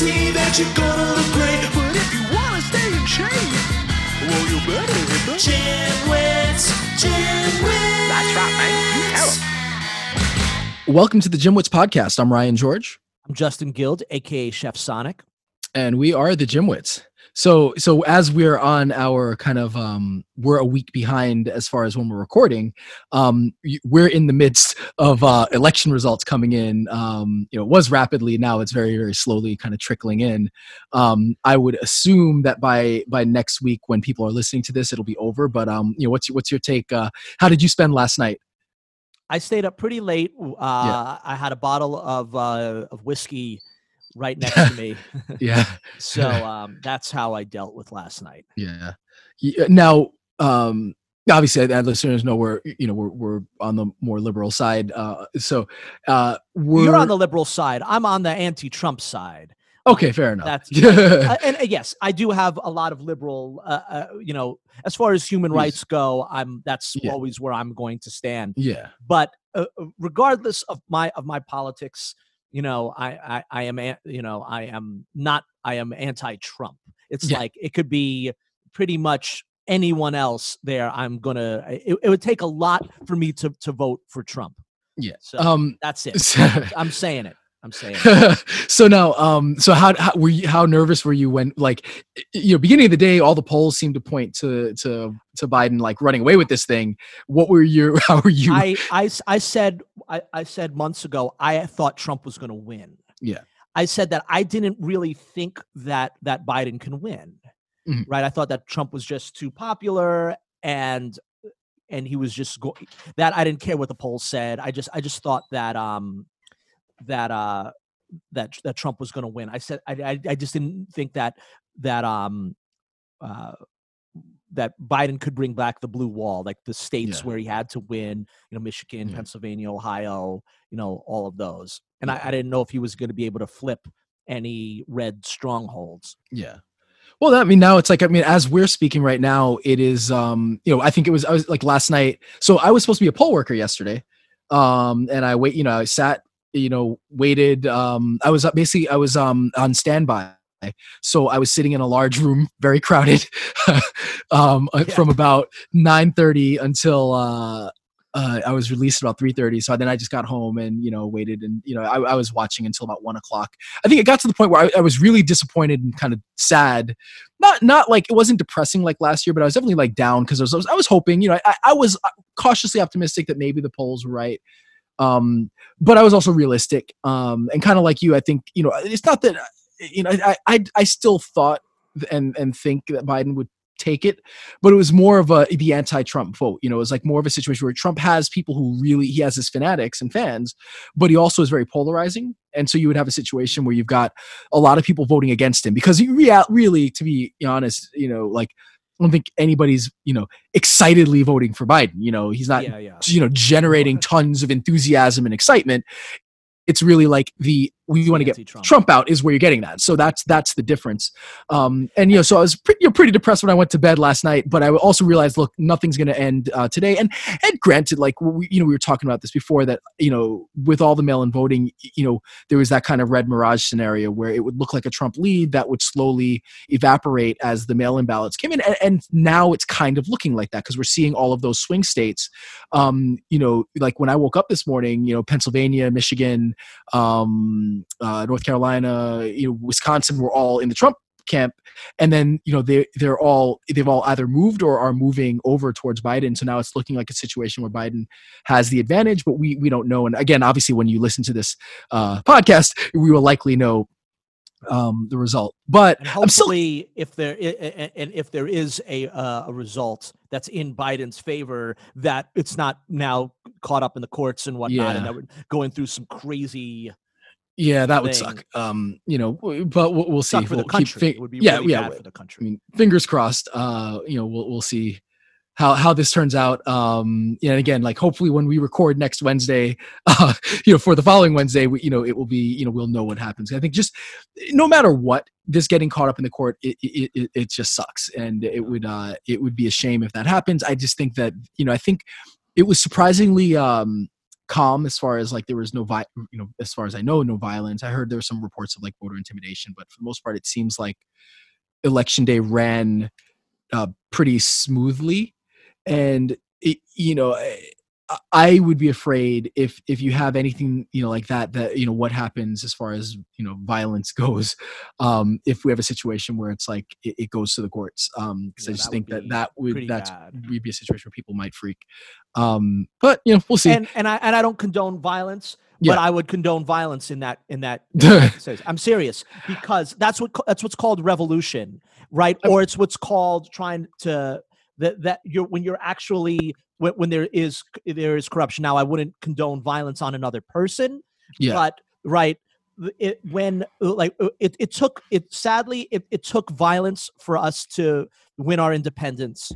guarantee that you're gonna look great, but if you wanna stay in shape, well, you better hit the gym wits, gym wits. That's right, man. Tell 'em. welcome to the Gym Wits podcast. I'm Ryan George, I'm Justin Guild, aka Chef Sonic. and we are the Gym Wits. So, so as we're on our kind of, um, we're a week behind as far as when we're recording. Um, we're in the midst of uh, election results coming in. Um, you know, it was rapidly. Now it's very, very slowly kind of trickling in. Um, I would assume that by by next week, when people are listening to this, it'll be over. But um, you know, what's what's your take? Uh, how did you spend last night? I stayed up pretty late. Uh, yeah. I had a bottle of uh, of whiskey right next to me, Yeah. so um, that's how I dealt with last night. Yeah. Yeah, Now, um, obviously, our listeners know we're you know we're we're on the more liberal side. Uh, so uh, we're You're on the liberal side. I'm on the anti-Trump side. okay. Fair enough. That's uh, and uh, yes, I do have a lot of liberal. Uh, uh, you know, as far as human Yes. rights go, I'm that's Yeah. always where I'm going to stand. yeah. but uh, uh, regardless of my of my politics you know I, I i am you know i am not i am anti-trump it's Yeah. like it could be pretty much anyone else there i'm gonna it, it would take a lot for me to to vote for trump Yeah. so Um. that's it i'm saying it i'm saying so now, um. So how, how were you? How nervous were you when, like, you know, beginning of the day, all the polls seemed to point to to to Biden like running away with this thing. What were you? How were you? i i said I, I said months ago I thought Trump was going to win. Yeah. I said that I didn't really think that that Biden can win. Mhm. Right? I thought that Trump was just too popular and and he was just go- that I didn't care what the polls said. I just I just thought that um that uh that that Trump was going to win. I said I, I I just didn't think that that um uh that Biden could bring back the blue wall, like the states Yeah. where he had to win, you know, Michigan, Yeah. Pennsylvania, Ohio, you know, all of those. And I, I didn't know if he was going to be able to flip any red strongholds. Yeah. Well, I mean, now it's like I mean, as we're speaking right now, it is. Um, you know, I think it was. I was like last night. So I was supposed to be a poll worker yesterday, um, and I wait. You know, I sat. You know, waited. Um, I was uh, basically I was um on standby. So I was sitting in a large room, very crowded, um, uh, Yeah. from about nine thirty until uh, uh, I was released about three thirty. So then I just got home and you know waited, and you know I, I was watching until about one o'clock. I think it got to the point where I, I was really disappointed and kind of sad. Not not like it wasn't depressing like last year, but I was definitely like down because I was, I was I was hoping, you know, I, I was cautiously optimistic that maybe the polls were right. Um, but I was also realistic. Um, and kind of like you, I think you know it's not that you know I I I still thought and and think that Biden would take it but it was more of a the anti-trump vote you know it was like more of a situation where trump has people who really he has his fanatics and fans but he also is very polarizing and so you would have a situation where you've got a lot of people voting against him because he rea- really to be honest you know like i don't think anybody's you know excitedly voting for biden you know? He's not yeah, yeah. you know generating tons of enthusiasm and excitement. It's really like the we want to get Anti-Trump. Trump out is where you're getting that. So that's that's the difference. Um, and you know, so I was pretty, you know, pretty depressed when I went to bed last night, but I also realized, look, nothing's going to end uh, today. And and granted, like we, you know, we were talking about this before that you know, with all the mail-in voting, you know, there was that kind of red mirage scenario where it would look like a Trump lead that would slowly evaporate as the mail-in ballots came in, and, and now it's kind of looking like that because we're seeing all of those swing states. Um, you know, like when I woke up this morning, you know, Pennsylvania, Michigan, um, uh, North Carolina, you know, Wisconsin were all in the Trump camp, and then you know they they're all they've all either moved or are moving over towards Biden. So now it's looking like a situation where Biden has the advantage, but we we don't know. And again, obviously, when you listen to this uh, podcast, we will likely know um, the result. But And I'm still hopefully, if there and if there is a uh, a result that's in Biden's favor, that it's not now caught up in the courts and whatnot, Yeah. and that we're going through some crazy yeah, that would thing. suck. Um, you know, but we'll, we'll see. suck for the We'll keep country. it would be yeah, really yeah. bad for the country. I mean, fingers crossed. Uh, you know, we'll we'll see how how this turns out. Um, and again, like hopefully when we record next Wednesday, uh, you know, for the following Wednesday, we, you know, it will be, you know, we'll know what happens. I think just no matter what, this getting caught up in the court, it it, it, it just sucks, and it would uh, it would be a shame if that happens. I just think that you know, I think it was surprisingly um calm as far as like there was no vi- you know as far as I know no violence. I heard there were some reports of like voter intimidation, but for the most part, it seems like election day ran uh, pretty smoothly, and it, you know. I, would be afraid if if you have anything you know like that that you know what happens as far as you know violence goes um if we have a situation where it's like it, it goes to the courts um because Yeah, i just think that that would that's bad. would be a situation where people might freak um but you know we'll see and and I and I don't condone violence, Yeah. but I would condone violence in that in that. in that. I'm serious because that's what that's what's called revolution, right? Or it's what's called trying to that that you're when you're actually when, when there is there is corruption. Now, I wouldn't condone violence on another person, Yeah. but right. It, when like uh, it, it took it sadly it, it took violence for us to win our independence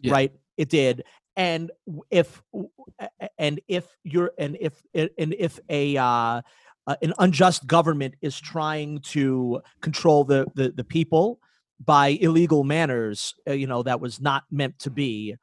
Yeah. right it did and if w- a- a- and if you're and if and if a uh, uh, an unjust government is trying to control the the, the people by illegal manners uh, you know that was not meant to be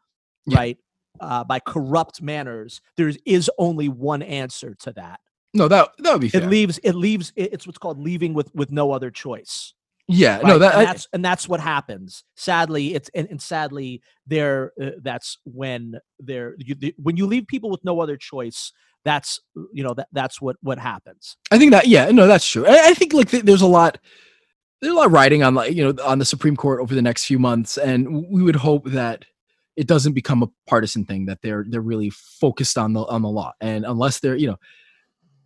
Yeah. right uh, by corrupt manners there is only one answer to that no that that would be fair it leaves it leaves it's what's called leaving with with no other choice yeah right? no that and I- that's and that's what happens. Sadly, it's and, and sadly there uh, that's when there you, the, when you leave people with no other choice. That's you know that that's what what happens. I think that yeah, no, that's true. I, I think like th- there's a lot there's a lot of writing on like you know on the Supreme Court over the next few months, and we would hope that it doesn't become a partisan thing. That they're they're really focused on the on the law, and unless they're you know.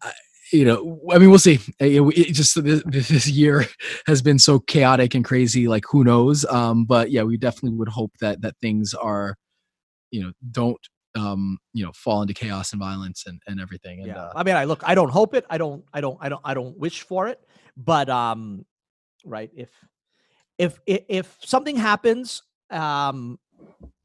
I- You know, I mean, we'll see. Know, It just this, this year has been so chaotic and crazy. Like, who knows? Um, but yeah, we definitely would hope that that things are, you know, don't um, you know, fall into chaos and violence and and everything. And, yeah, uh, I mean, I look, I don't hope it. I don't, I don't, I don't, I don't wish for it. But um, right, if if if, something happens, um,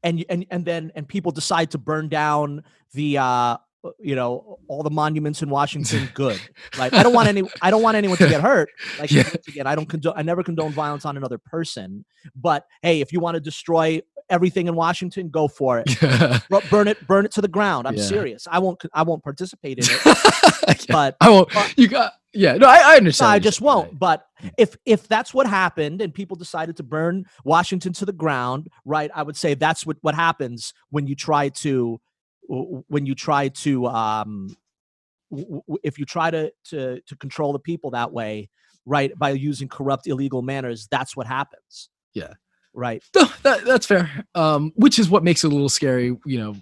and and and then and people decide to burn down the uh uh, you know all the monuments in Washington good Like I don't want any I don't want anyone to get hurt like Yeah. again I don't condone I never condone violence on another person but hey if you want to destroy everything in Washington go for it yeah. Burn it burn it to the ground I'm Yeah. serious I won't I won't participate in it Yeah, but I won't. but- You got. Yeah. No, I, I understand. I just won't. right. But if if that's what happened and people decided to burn Washington to the ground, right? I would say that's what what happens when you try to when you try to um if you try to to to control the people that way, right? By using corrupt illegal manners, that's what happens. Yeah. Right. No, that, that's fair. Um, which is what makes it a little scary. You know,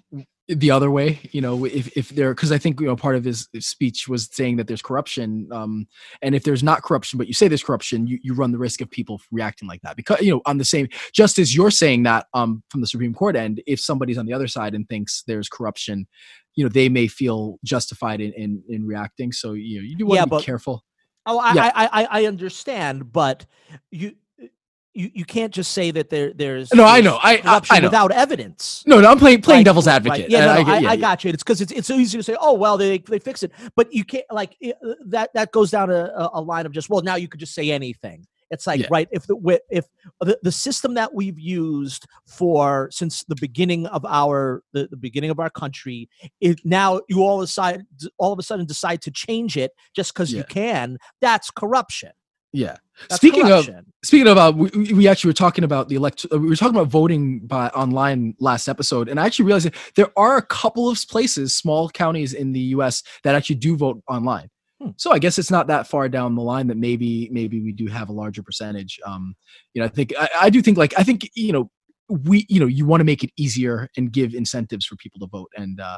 the other way. You know, if if there, because I think you know part of his speech was saying that there's corruption. Um, and if there's not corruption, but you say there's corruption, you, you run the risk of people reacting like that because you know on the same just as you're saying that um from the Supreme Court end, if somebody's on the other side and thinks there's corruption, you know they may feel justified in in, in reacting. So you know you do want Yeah, to be but- careful. Oh, I, Yeah. I, I, I understand, but you. You, you can't just say that there there's No, I there's know. I- I- I know. without evidence. No, no, I'm playing playing devil's advocate. right. Yeah, no, I, no, I, yeah, I got you. It's because it's it's so easy to say, oh well, they they fix it, but you can't like i- uh, that. That goes down a, a- a line of just well, now you could just say anything. It's like Yeah. right if the if the, the system that we've used for since the beginning of our the, the beginning of our country, it now you all decide all of a sudden decide to change it just because Yeah. you can. That's corruption. Yeah. That's Speaking of speaking of uh, we, we we actually were talking about the elect uh, we were talking about voting by online last episode and i actually realized that there are a couple of places small counties in the us that actually do vote online Hmm. so i guess it's not that far down the line that maybe maybe we do have a larger percentage um you know i think i, I do think like i think you know we you know you want to make it easier and give incentives for people to vote and uh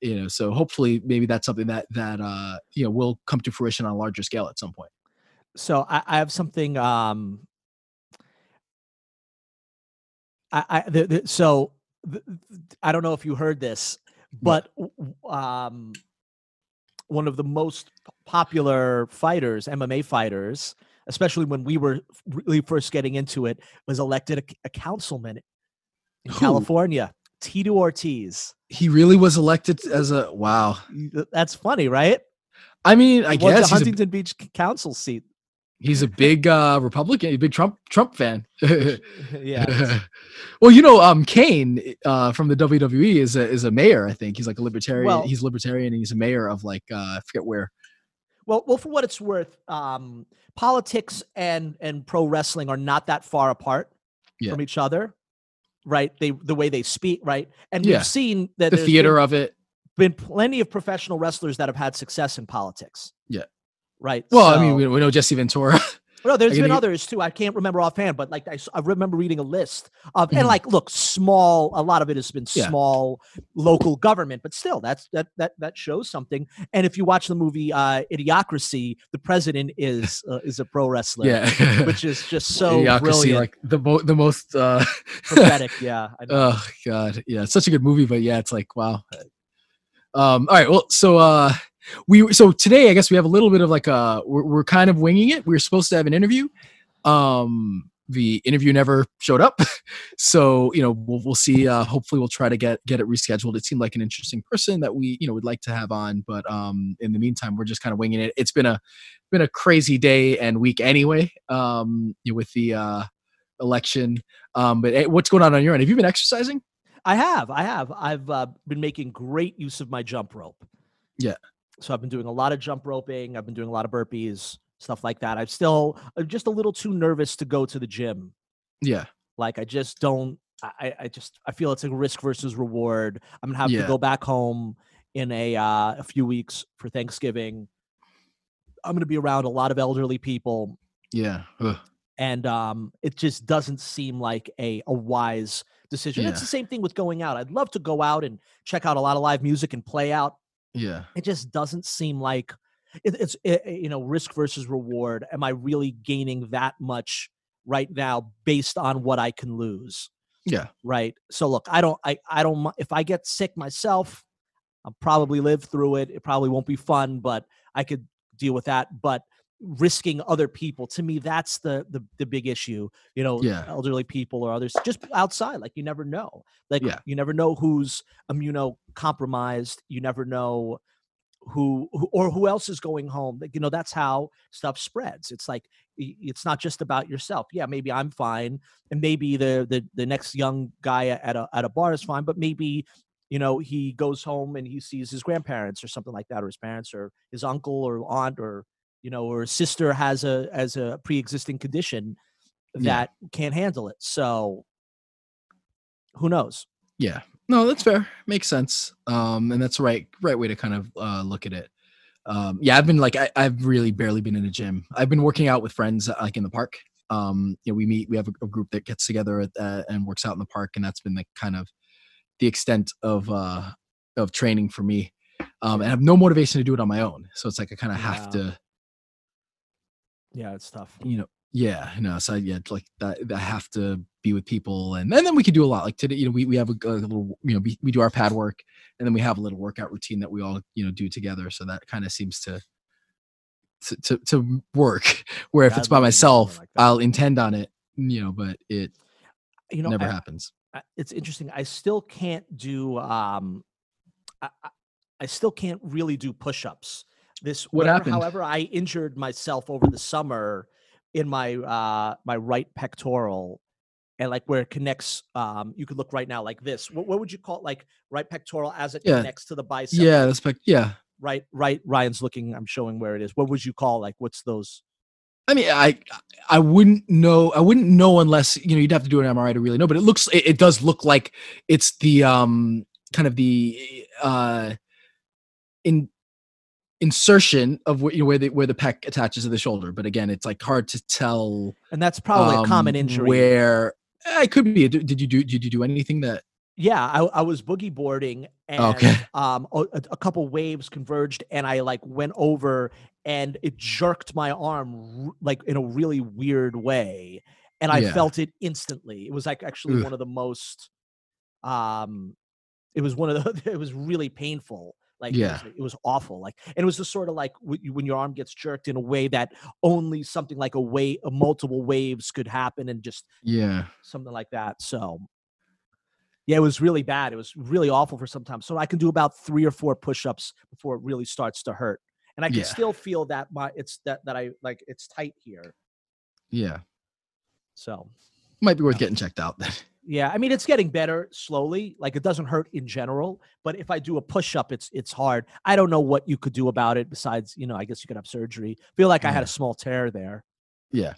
you know so hopefully maybe that's something that that uh you know will come to fruition on a larger scale at some point so I, I have something um I, I the, the, so th- th- I don't know if you heard this, but um one of the most popular fighters, MMA fighters, especially when we were really first getting into it, was elected a, a councilman in Who? California. Tito Ortiz. he really was elected as a wow That's funny, right? I mean, I He guess the he's a- Huntington Beach council seat. He's a big uh, Republican, a big Trump Trump fan. yeah. well, you know, um, Kane uh, from the WWE is a is a mayor. I think he's like a libertarian. Well- he's libertarian, and he's a mayor of like uh, I forget where. Well, well, for what it's worth, um, politics and and pro wrestling are not that far apart Yeah. from each other, right? They the way they speak, right? And Yeah. we've seen that The theater been, of it. been plenty of professional wrestlers that have had success in politics. Yeah. Right. Well, I mean, we, we know Jesse Ventura. no, there's been others too. I can't remember offhand, but like I remember reading a list of Mhm. and like look, small. A lot of it has been Yeah. small local government, but still, that's that that that shows something. And if you watch the movie uh, Idiocracy, the president is uh, is a pro wrestler, yeah. which is just so Idiocracy, brilliant, like the mo- the most. Uh, prophetic. Yeah, I know. oh god, yeah, it's such a good movie, but yeah, it's like wow. Um. All right. Well, so uh, we so today I guess we have a little bit of like uh we're, we're kind of winging it. We were supposed to have an interview. Um. The interview never showed up, so you know we'll we'll see. Uh, hopefully we'll try to get get it rescheduled. It seemed like an interesting person that we you know would like to have on, but um in the meantime we're just kind of winging it. It's been a been a crazy day and week anyway. Um, with the uh election. Um, but eh, what's going on on your end? Have you been exercising? I have, I have, I've uh, been making great use of my jump rope. Yeah. So I've been doing a lot of jump roping. I've been doing a lot of burpees, stuff like that. I'm still I'm just a little too nervous to go to the gym. Yeah. Like I just don't. I, I- just I feel it's a risk versus reward. I'm gonna have Yeah. to go back home in a uh, a few weeks for Thanksgiving. I'm gonna be around a lot of elderly people, Yeah. Ugh. and um, it just doesn't seem like a a wise decision. It's the same thing with going out. I'd love to go out and check out a lot of live music and play out. Yeah. It just doesn't seem like it, it's it, you know risk versus reward. Am I really gaining that much right now based on what I can lose? Yeah. right so look i don't i i don't if i get sick myself i'll probably live through it it probably won't be fun but i could deal with that but risking other people to me that's the the, the big issue you know Yeah. elderly people or others just outside like you never know like Yeah. you never know who's immunocompromised you never know who, who or who else is going home like, you know that's how stuff spreads it's like it's not just about yourself yeah maybe i'm fine and maybe the the, the next young guy at a, at a bar is fine but maybe you know he goes home and he sees his grandparents or something like that or his parents or his uncle or aunt or you know or his sister has a as a pre-existing condition Yeah. that can't handle it so who knows Yeah. No, that's fair. Makes sense. Um, and that's the right right way to kind of uh, look at it. Um, yeah, I've been like I, I've really barely been in a gym. I've been working out with friends uh, like in the park. Um, you know, we meet. We have a, a group that gets together at, uh, and works out in the park, and that's been the kind of the extent of uh, of training for me. Um, and I have no motivation to do it on my own. So it's like I kind of have to yeah it's tough you know yeah no so yeah like that i have to be with people and, and then we can do a lot like today you know we, we have a, a little you know we, we do our pad work and then we have a little workout routine that we all you know do together so that kind of seems to to, to, to work where if Yeah, it's by love to do something myself like i'll intend on it you know but it you know never I- happens I- it's interesting. I still can't do. Um, I, I- I still can't really do push-ups. This What whenever- happened? However, I injured myself over the summer in my uh my right pectoral, and like where it connects. Um, you could look right now like this. What, what would you call it? Like right pectoral as it Yeah. connects to the bicep. yeah that's like yeah Right. Right. Ryan's looking. I'm showing where it is. What would you call like? What's those? I mean, I I wouldn't know. I wouldn't know unless you know you'd have to do an MRI to really know. But it looks, it, it does look like it's the um kind of the uh in insertion of where you know where the where the pec attaches to the shoulder. But again, it's like hard to tell. And that's probably a common um, injury. Where eh, it could be. Did you do? Did you do anything that? Yeah, I, I was boogie boarding and Okay. um a, a couple waves converged and I like went over and it jerked my arm like in a really weird way and I Yeah. felt it instantly. It was like actually Ugh. one of the most um it was one of the it was really painful. Like it Yeah. was, it was awful. Like and it was just sort of like when your arm gets jerked in a way that only something like a way a multiple waves could happen and just Yeah. something like that. So yeah, it was really bad. It was really awful for some time. So I can do about three or four push-ups before it really starts to hurt. and I can Yeah. still feel that my it's that that I like it's tight here. Yeah, So might be worth getting checked out then. Yeah, I mean it's getting better slowly. Like it doesn't hurt in general, but if I do a push up, it's it's hard. I don't know what you could do about it besides you know I guess you could have surgery. Feel like I had a small tear there. Yeah.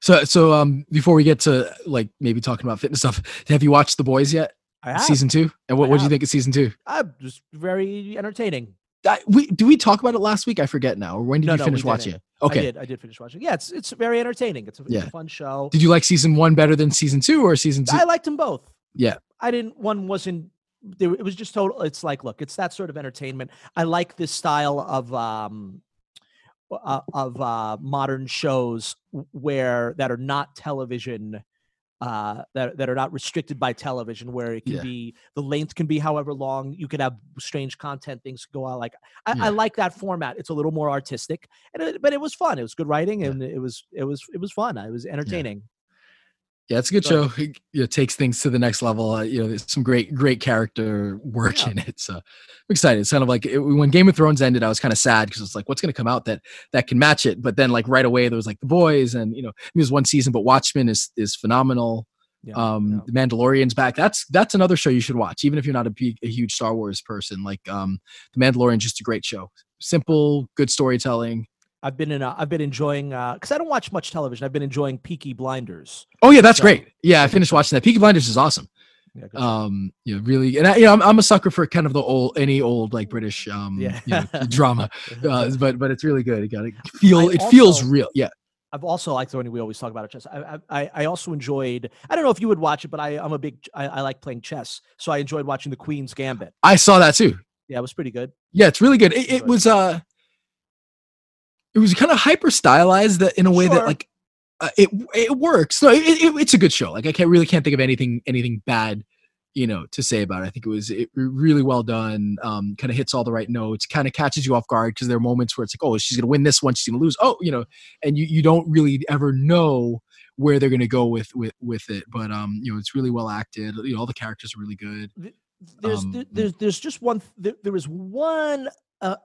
So so um before we get to like maybe talking about fitness stuff, have you watched The Boys yet? I have. Season two, and what what do you think of season two? I'm just very entertaining. I, we do we talk about it last week? I forget now. Or when did No, you no, finish watching it? Okay. I did. I did finish watching. Yeah, it's it's very entertaining. It's a, it's a fun show. Did you like season one better than season two or season two? I liked them both. Yeah. I didn't. One wasn't. There, it was just total. It's like, look, it's that sort of entertainment. I like this style of um, uh, of uh, modern shows where that are not television. Uh, that that are not restricted by television, where it can Yeah. be the length can be however long. You could have strange content, things go out. Like I, Yeah. I like that format. It's a little more artistic, and it, but it was fun. It was good writing, Yeah. and it was it was it was fun. It was entertaining. Yeah, it's a good So- show. It, takes things to the next level. Uh, you know, there's some great, great character work Yeah. in it. So I'm excited. It's kind of like it, when Game of Thrones ended, I was kind of sad because it's like, what's going to come out that that can match it? But then, like right away, there was like The Boys, and you know, it was one season, but Watchmen is is phenomenal. Yeah, um, yeah. The Mandalorian's back. That's that's another show you should watch, even if you're not a, big, a huge Star Wars person. Like um, The Mandalorian's just a great show. Simple, good storytelling. I've been in. A, I've been enjoying because I don't watch much television. I've been enjoying Peaky Blinders. Oh yeah, that's So- great. Yeah, I finished watching that. Peaky Blinders is awesome. Yeah, um you know really and I, you know I'm, I'm a sucker for kind of the old any old like british um Yeah. you know, drama uh, but but it's really good it got to feel I it feels real yeah I've also liked the one we always talk about chess. I, I I also enjoyed. I don't know if you would watch it, but I I'm a big. I, I like playing chess, so I enjoyed watching the Queen's Gambit. i saw that too Yeah, it was pretty good. yeah it's really good it, it was uh it was kind of hyper stylized that in a way that like uh, it it works. No it, it, it's a good show. Like i can't really can't think of anything anything bad you know to say about it. I think it was it, really well done um kind of hits all the right notes kind of catches you off guard because there are moments where it's like oh she's gonna win this one she's gonna lose. Oh you know and you you don't really ever know where they're gonna go with with with it but um you know it's really well acted. You know all the characters are really good. There's Um, there's there's just one. There, there was one. Uh,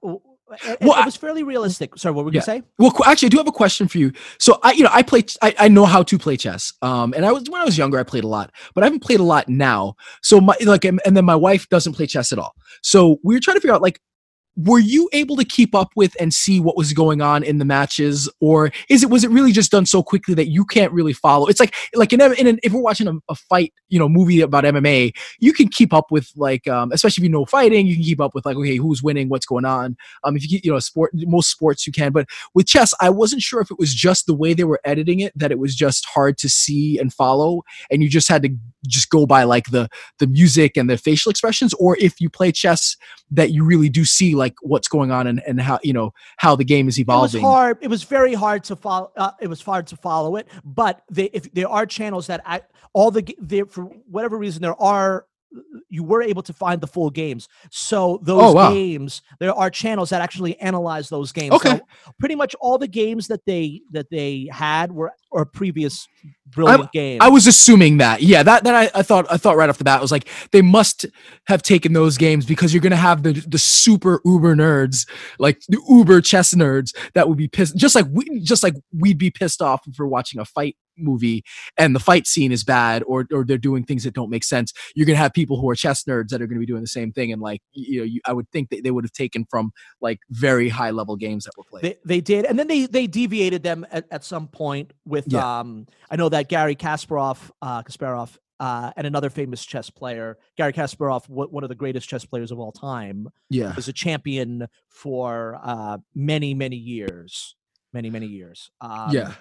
and Well, it was fairly realistic. Sorry, what were you Yeah. gonna say? Well, actually, I do have a question for you. So, I, you know, I play, I, I know how to play chess. Um, and I was when I was younger, I played a lot, but I haven't played a lot now. So, my like, and, and then my wife doesn't play chess at all. So, we were trying to figure out, like, were you able to keep up with and see what was going on in the matches, or is it was it really just done so quickly that you can't really follow? It's like like in, in an, if we're watching a, a fight, you know, movie about MMA, you can keep up with like, um, especially if you know fighting, you can keep up with like, okay, who's winning, what's going on. Um, if you you know, sport, most sports you can, but with chess, I wasn't sure if it was just the way they were editing it that it was just hard to see and follow, and you just had to just go by like the the music and the facial expressions, or if you play chess that you really do see like what's going on and, and how you know how the game is evolving. It was hard. It was very hard to follow. Uh, it was hard to follow it. But they, if there are channels that I, all the there for whatever reason there are, you were able to find the full games. So those Oh, wow. games, there are channels that actually analyze those games. Okay. So pretty much all the games that they that they had were or previous brilliant games. I was assuming that. Yeah, that that I, I thought I thought right off the bat I was like they must have taken those games because you're gonna have the the super uber nerds like the uber chess nerds that would be pissed just like we just like we'd be pissed off if we're watching a fight movie and the fight scene is bad or or they're doing things that don't make sense. You're gonna have people who are chess nerds that are gonna be doing the same thing and like you know you, I would think that they would have taken from like very high level games that were played. They, they did, and then they they deviated them at, at some point with Yeah. um. I know that Garry Kasparov, uh, Kasparov, uh, and another famous chess player, Garry Kasparov, wa- one of the greatest chess players of all time, yeah. was a champion for uh, many many years, many many years. Um, yeah.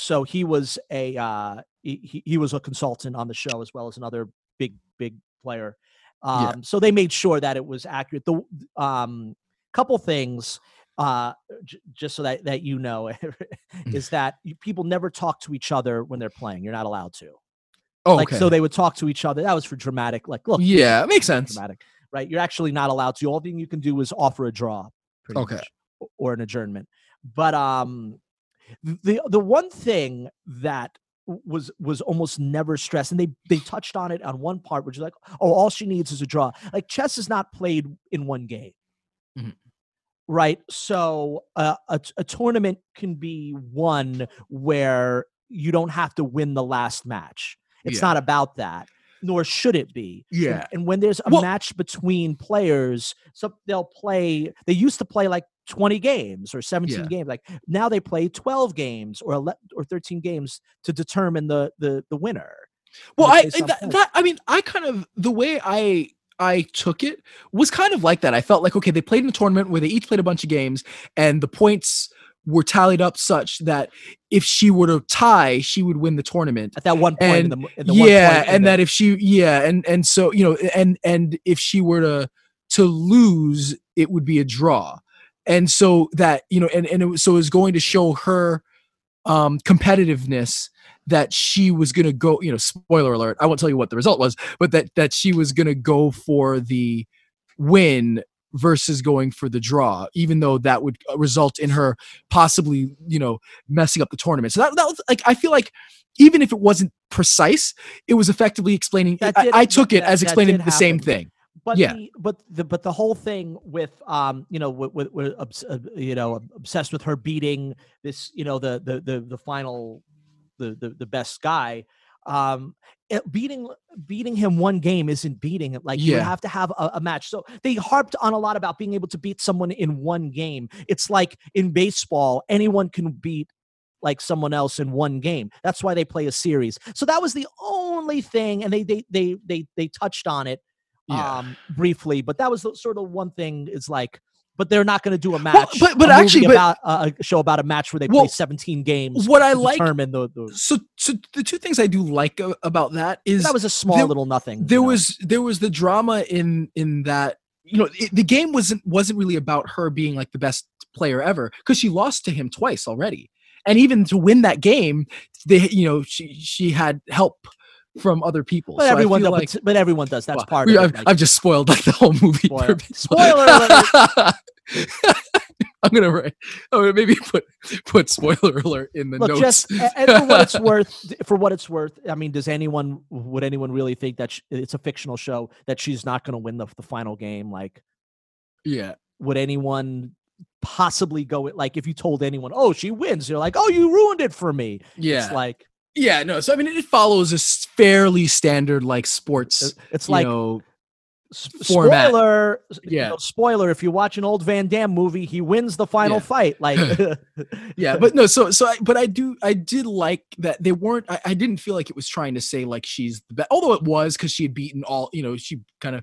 So he was a uh, he, he- was a consultant on the show as well as another big big player. Um, Yeah. So they made sure that it was accurate. The um, couple things, uh, j- just so that that you know, is that people never talk to each other when they're playing. You're not allowed to. Oh, Like okay. so, they would talk to each other. That was for dramatic. Like, look, yeah, it makes sense. dramatic, right? You're actually not allowed to. All thing you can do is offer a draw, Okay. much, or an adjournment. But um, the the one thing that was was almost never stressed, and they they touched on it on one part, which is like, oh, all she needs is a draw. Like chess is not played in one game. Mhm. right? So uh, a, a tournament can be won where you don't have to win the last match. It's Yeah. not about that, nor should it be. And- Yeah. And, when there's a Well- match between players, so they'll play. They used to play like 20 games or 17 Yeah. games. Like now they play 12 games or 11, or 13 games to determine the the the winner. Well, I that, that I mean, I kind of the way I I took it was kind of like that. I felt like okay, they played in a tournament where they each played a bunch of games, and the points were tallied up such that if she were to tie, she would win the tournament. At that one point in the, in the yeah, and that if she yeah, and and so you know, and and if she were to to lose, it would be a draw. And so that you know, and and it was, so it was going to show her um competitiveness that she was going to go you know spoiler alert i won't tell you what the result was but that that she was going to go for the win versus going for the draw even though that would uh, result in her possibly you know messing up the tournament. So that, that was like i feel like even if it wasn't precise it was effectively explaining That I, I took it as explaining did the same thing but yeah. the, but the but the whole thing with um you know with, with, with uh, you know obsessed with her beating this you know the the the, the final the, the the best guy um it, beating beating him one game isn't beating him. Like you have to have a, a match. So they harped on a lot about being able to beat someone in one game. It's like in baseball anyone can beat like someone else in one game. That's why they play a series. So that was the only thing and they they they they, they touched on it yeah um briefly but that was sort of one thing is like but they're not going to do a match but- but a actually, but- about uh, a show about a match where they Well, play 17 games what I like determine the, the so so the two things i do like about that is that was a small there- little nothing you there know. was there was the drama in in that you know it, the game wasn't wasn't really about her being like the best player ever because she lost to him twice already and even to win that game they you know she she had help from other people but So everyone does, but everyone does that's well, part we- of I've, it like, I've just spoiled like the whole movie Spoil-. Spoiler alert. I'm gonna write. I'm gonna maybe put put spoiler alert in the look notes. just and for what it's worth for what it's worth i mean does anyone would anyone really think that sh- it's a fictional show that she's not going to win the, the final game like yeah, would anyone possibly go like if you told anyone oh she wins you're like oh you ruined it for me yeah, it's like yeah. No, so I mean, it follows a fairly standard like sports. it's you like know, format. spoiler s- you Yeah. know, spoiler if you watch an old van damme movie he wins the final Yeah. fight like yeah but no so so I, but i do i did like that they weren't I, I didn't feel like it was trying to say like she's the best although it was because she had beaten all you know she kind of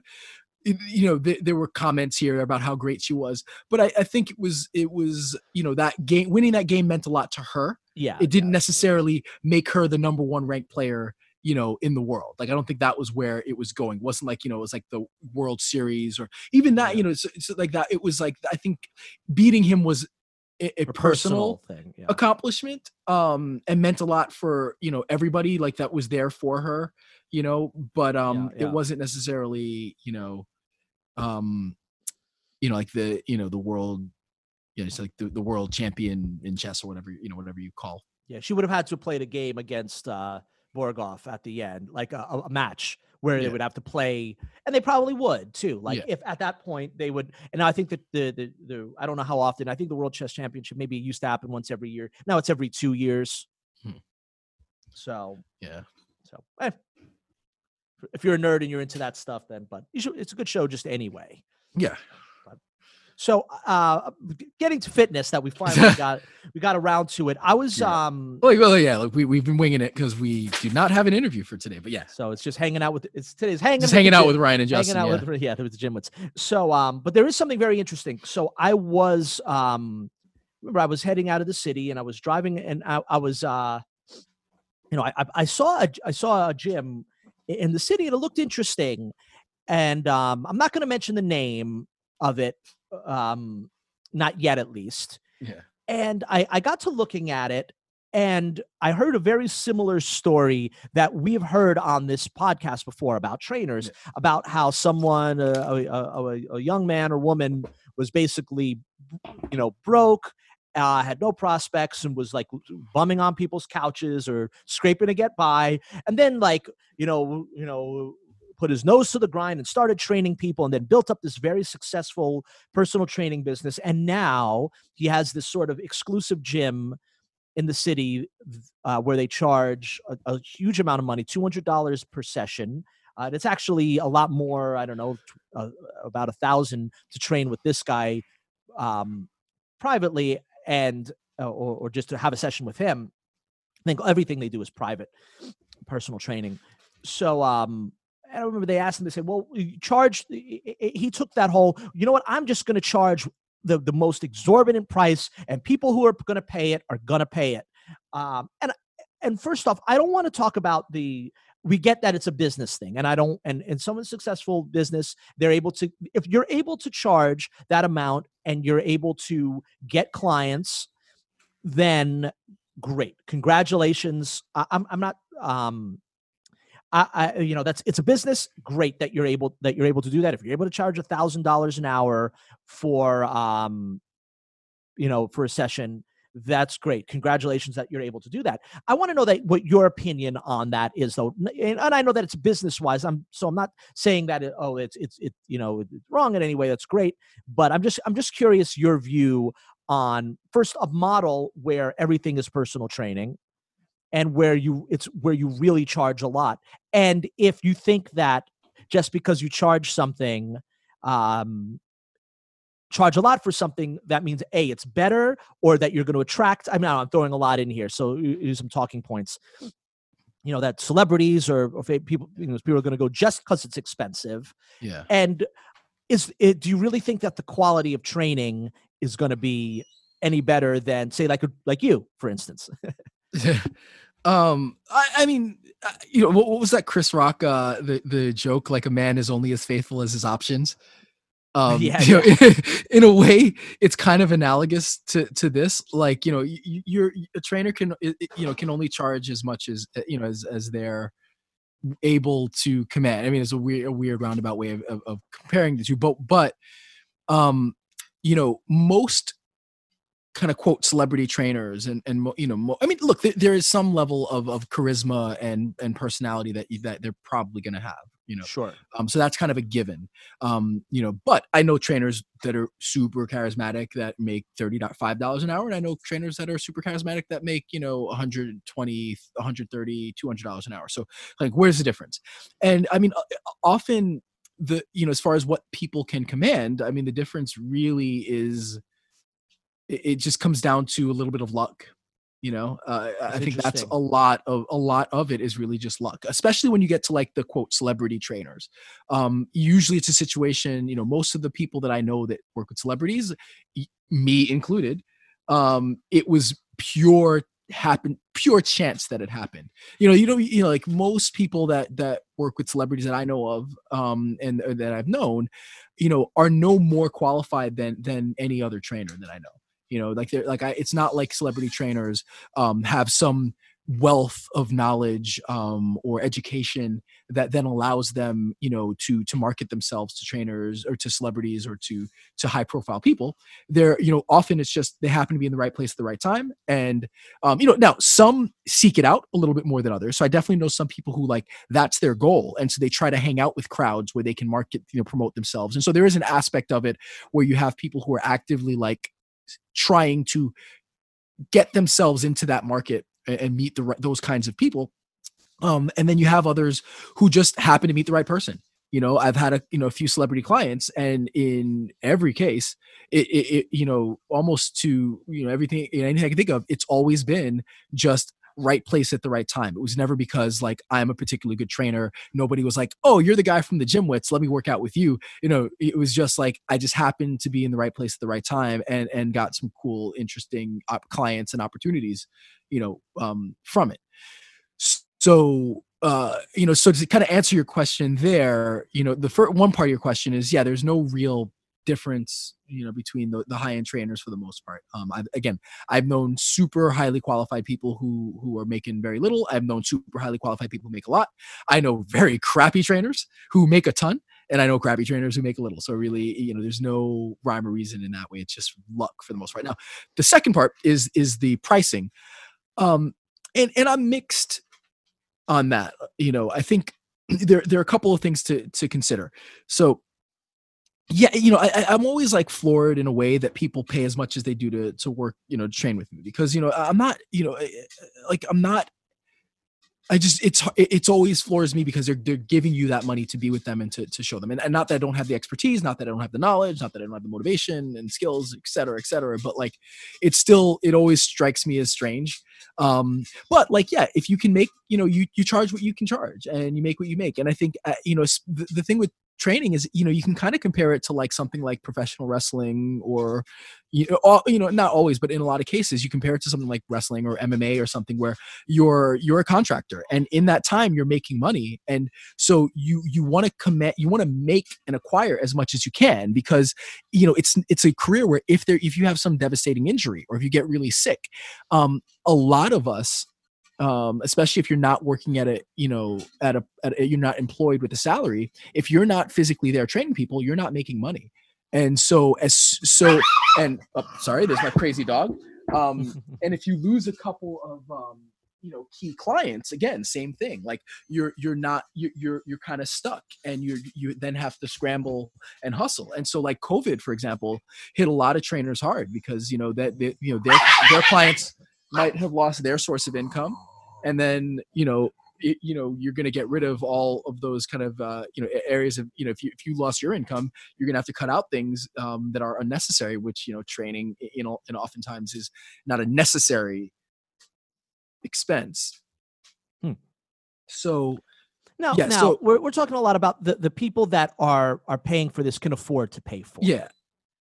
you know th- there were comments here about how great she was but I, I think it was it was you know that game winning that game meant a lot to her yeah it didn't yeah. necessarily make her the number one ranked player you know in the world like i don't think that was where it was going it wasn't like you know it was like the world series or even that Yeah. you know it's, it's like that it was like i think beating him was a, a A personal thing yeah. accomplishment um and meant a lot for you know everybody like that was there for her you know but um yeah. it wasn't necessarily you know um you know like the you know the world you know it's like the, the world champion in chess or whatever you know whatever you call Yeah, she would have had to play a game against uh, Borgov at the end, like a, a- match where they would have to play, and they probably would too. Like Yeah. if at that point they would, and I think that the, the the I don't know how often. I think the World Chess Championship maybe used to happen once every year. Now it's every two years. Hmm. So yeah so eh. If you're a nerd and you're into that stuff, then but it's a good show just anyway. yeah So uh, getting to fitness that we finally got we got around to it. I was Yeah. um well, well yeah like we, we've been winging it because we do not have an interview for today but yeah So it's just hanging out with it's today's hanging just hanging out gym- with ryan and justin hanging out yeah. with yeah with the gym wits. So um, but there is something very interesting. So I was um, remember I was heading out of the city and I was driving and I, I was uh, you know I I, saw a, I saw a gym in the city and it looked interesting, and um, I'm not going to mention the name of it um, not yet at least. yeah And I, I got to looking at it and I heard a very similar story that we've heard on this podcast before about trainers, about how someone, uh, a, a, a, a young man or woman, was basically, you know, broke, uh, had no prospects, and was like bumming on people's couches or scraping to get by, and then like, you know, you know, put his nose to the grind and started training people and then built up this very successful personal training business. And now he has this sort of exclusive gym in the city uh, where they charge a, a, huge amount of money $200 per session. Uh, it's actually a lot more i don't know uh, about a thousand to train with this guy um, privately and uh, or, or just to have a session with him i think everything they do is private personal training so um I remember they asked him, they said, well, charge, he took that whole, you know what, I'm just going to charge the, the most exorbitant price and people who are going to pay it are going to pay it. Um, and, and first off, I don't want to talk about the, we get that it's a business thing and I don't, and in someone's successful business, they're able to, if you're able to charge that amount and you're able to get clients, then great. Congratulations. I, I'm, I'm not, um, I, I, you know that's it's a business great that you're able that you're able to do that if you're able to charge a thousand dollars an hour for um you know for a session that's great. Congratulations that you're able to do that. I want to know that what your opinion on that is though and, and i know that it's business wise i'm so i'm not saying that it, oh it's it's it you know it's wrong in any way that's great but i'm just i'm just curious your view on first a model where everything is personal training and where you it's where you really charge a lot and if you think that just because you charge something um charge a lot for something that means a it's better or that you're going to attract i mean i'm throwing a lot in here so use some talking points. You know that celebrities or, or people you know people are going to go just because it's expensive. Yeah. And is it do you really think that the quality of training is going to be any better than say like like you for instance? Um, I, I mean, you know, what, what, was that Chris Rock uh the the joke like a man is only as faithful as his options. Um, yeah, you yeah. Know, in a way, it's kind of analogous to to this. Like, you know, you, you're a trainer can you know can only charge as much as uh, you know as as they're able to command. I mean, it's a weird a weird roundabout way of, of, of comparing the two, but but um, you know, most kind of quote celebrity trainers and and you know i mean look there, there is some level of of charisma and and personality that that they're probably going to have you know sure. um so that's kind of a given. Um you know but i know trainers that are super charismatic that make 35 dollars an hour and i know trainers that are super charismatic that make you know 120 130 200 dollars an hour. So like where's the difference? And i mean often the you know as far as what people can command i mean the difference really is it, just comes down to a little bit of luck you know uh, i think that's a lot of a lot of it is really just luck especially when you get to like the quote celebrity trainers. Um usually it's a situation you know most of the people that i know that work with celebrities me included um it was pure happen pure chance that it happened. You know you know you know like most people that that work with celebrities that i know of um and uh, that i've known you know are no more qualified than than any other trainer that i know you know like they're like I, it's not like celebrity trainers um, have some wealth of knowledge um, or education that then allows them you know to to market themselves to trainers or to celebrities or to to high profile people. They're you know often it's just they happen to be in the right place at the right time and um, you know now some seek it out a little bit more than others. So i definitely know some people who like that's their goal. And so they try to hang out with crowds where they can market you know promote themselves. And so there is an aspect of it where you have people who are actively like trying to get themselves into that market and meet the those kinds of people. Um, and then you have others who just happen to meet the right person. You know i've had a you know a few celebrity clients and in every case it, it, it you know almost to you know everything anything i can think of it's always been just right place at the right time. It was never because like I'm a particularly good trainer. Nobody was like, "Oh, you're the guy from the gym wits. Let me work out with you." You know, it was just like I just happened to be in the right place at the right time and and got some cool, interesting op- clients and opportunities, you know, um, from it. So uh, you know, so to kind of answer your question there, you know, the first one part of your question is, yeah, there's no real difference you know between the, the high end trainers for the most part. Um I've, again i've known super highly qualified people who who are making very little. I've known super highly qualified people who make a lot. I know very crappy trainers who make a ton and i know crappy trainers who make a little. So really you know there's no rhyme or reason in that way. It's just luck for the most part. Now the second part is is the pricing. Um and and i'm mixed on that. You know i think there there are a couple of things to to consider. So yeah, you know, I, I'm always like floored in a way that people pay as much as they do to to work, you know, to train with me because you know I'm not, you know, like I'm not I just it's it's always floors me because they're they're giving you that money to be with them and to, to show them and, and not that I don't have the expertise, not that I don't have the knowledge, not that I don't have the motivation and skills, et cetera, et cetera. But like it's still it always strikes me as strange. Um, but like yeah, if you can make you know you you charge what you can charge and you make what you make, and I think uh, you know the, the thing with training is you know you can kind of compare it to like something like professional wrestling or you know, all, you know not always but in a lot of cases you compare it to something like wrestling or MMA or something where you're you're a contractor and in that time you're making money. And so you you want to commit you want to make and acquire as much as you can because you know it's it's a career where if there if you have some devastating injury or if you get really sick um a lot of us um, especially if you're not working at a you know at a, at a, you're not employed with a salary if you're not physically there training people you're not making money. And so as so and oh, sorry there's my crazy dog. Um, and if you lose a couple of um, you know key clients again same thing like you're you're not you're you're, you're kind of stuck and you you then have to scramble and hustle. And so like covid for example hit a lot of trainers hard because you know that they, you know their their clients might have lost their source of income and then you know it, you know you're going to get rid of all of those kind of uh, you know areas of you know if you if you lost your income you're going to have to cut out things um, that are unnecessary which you know training you know and oftentimes is not a necessary expense hmm. so now, yeah, now so, we're, we're talking a lot about the, the people that are are paying for this can afford to pay for. Yeah,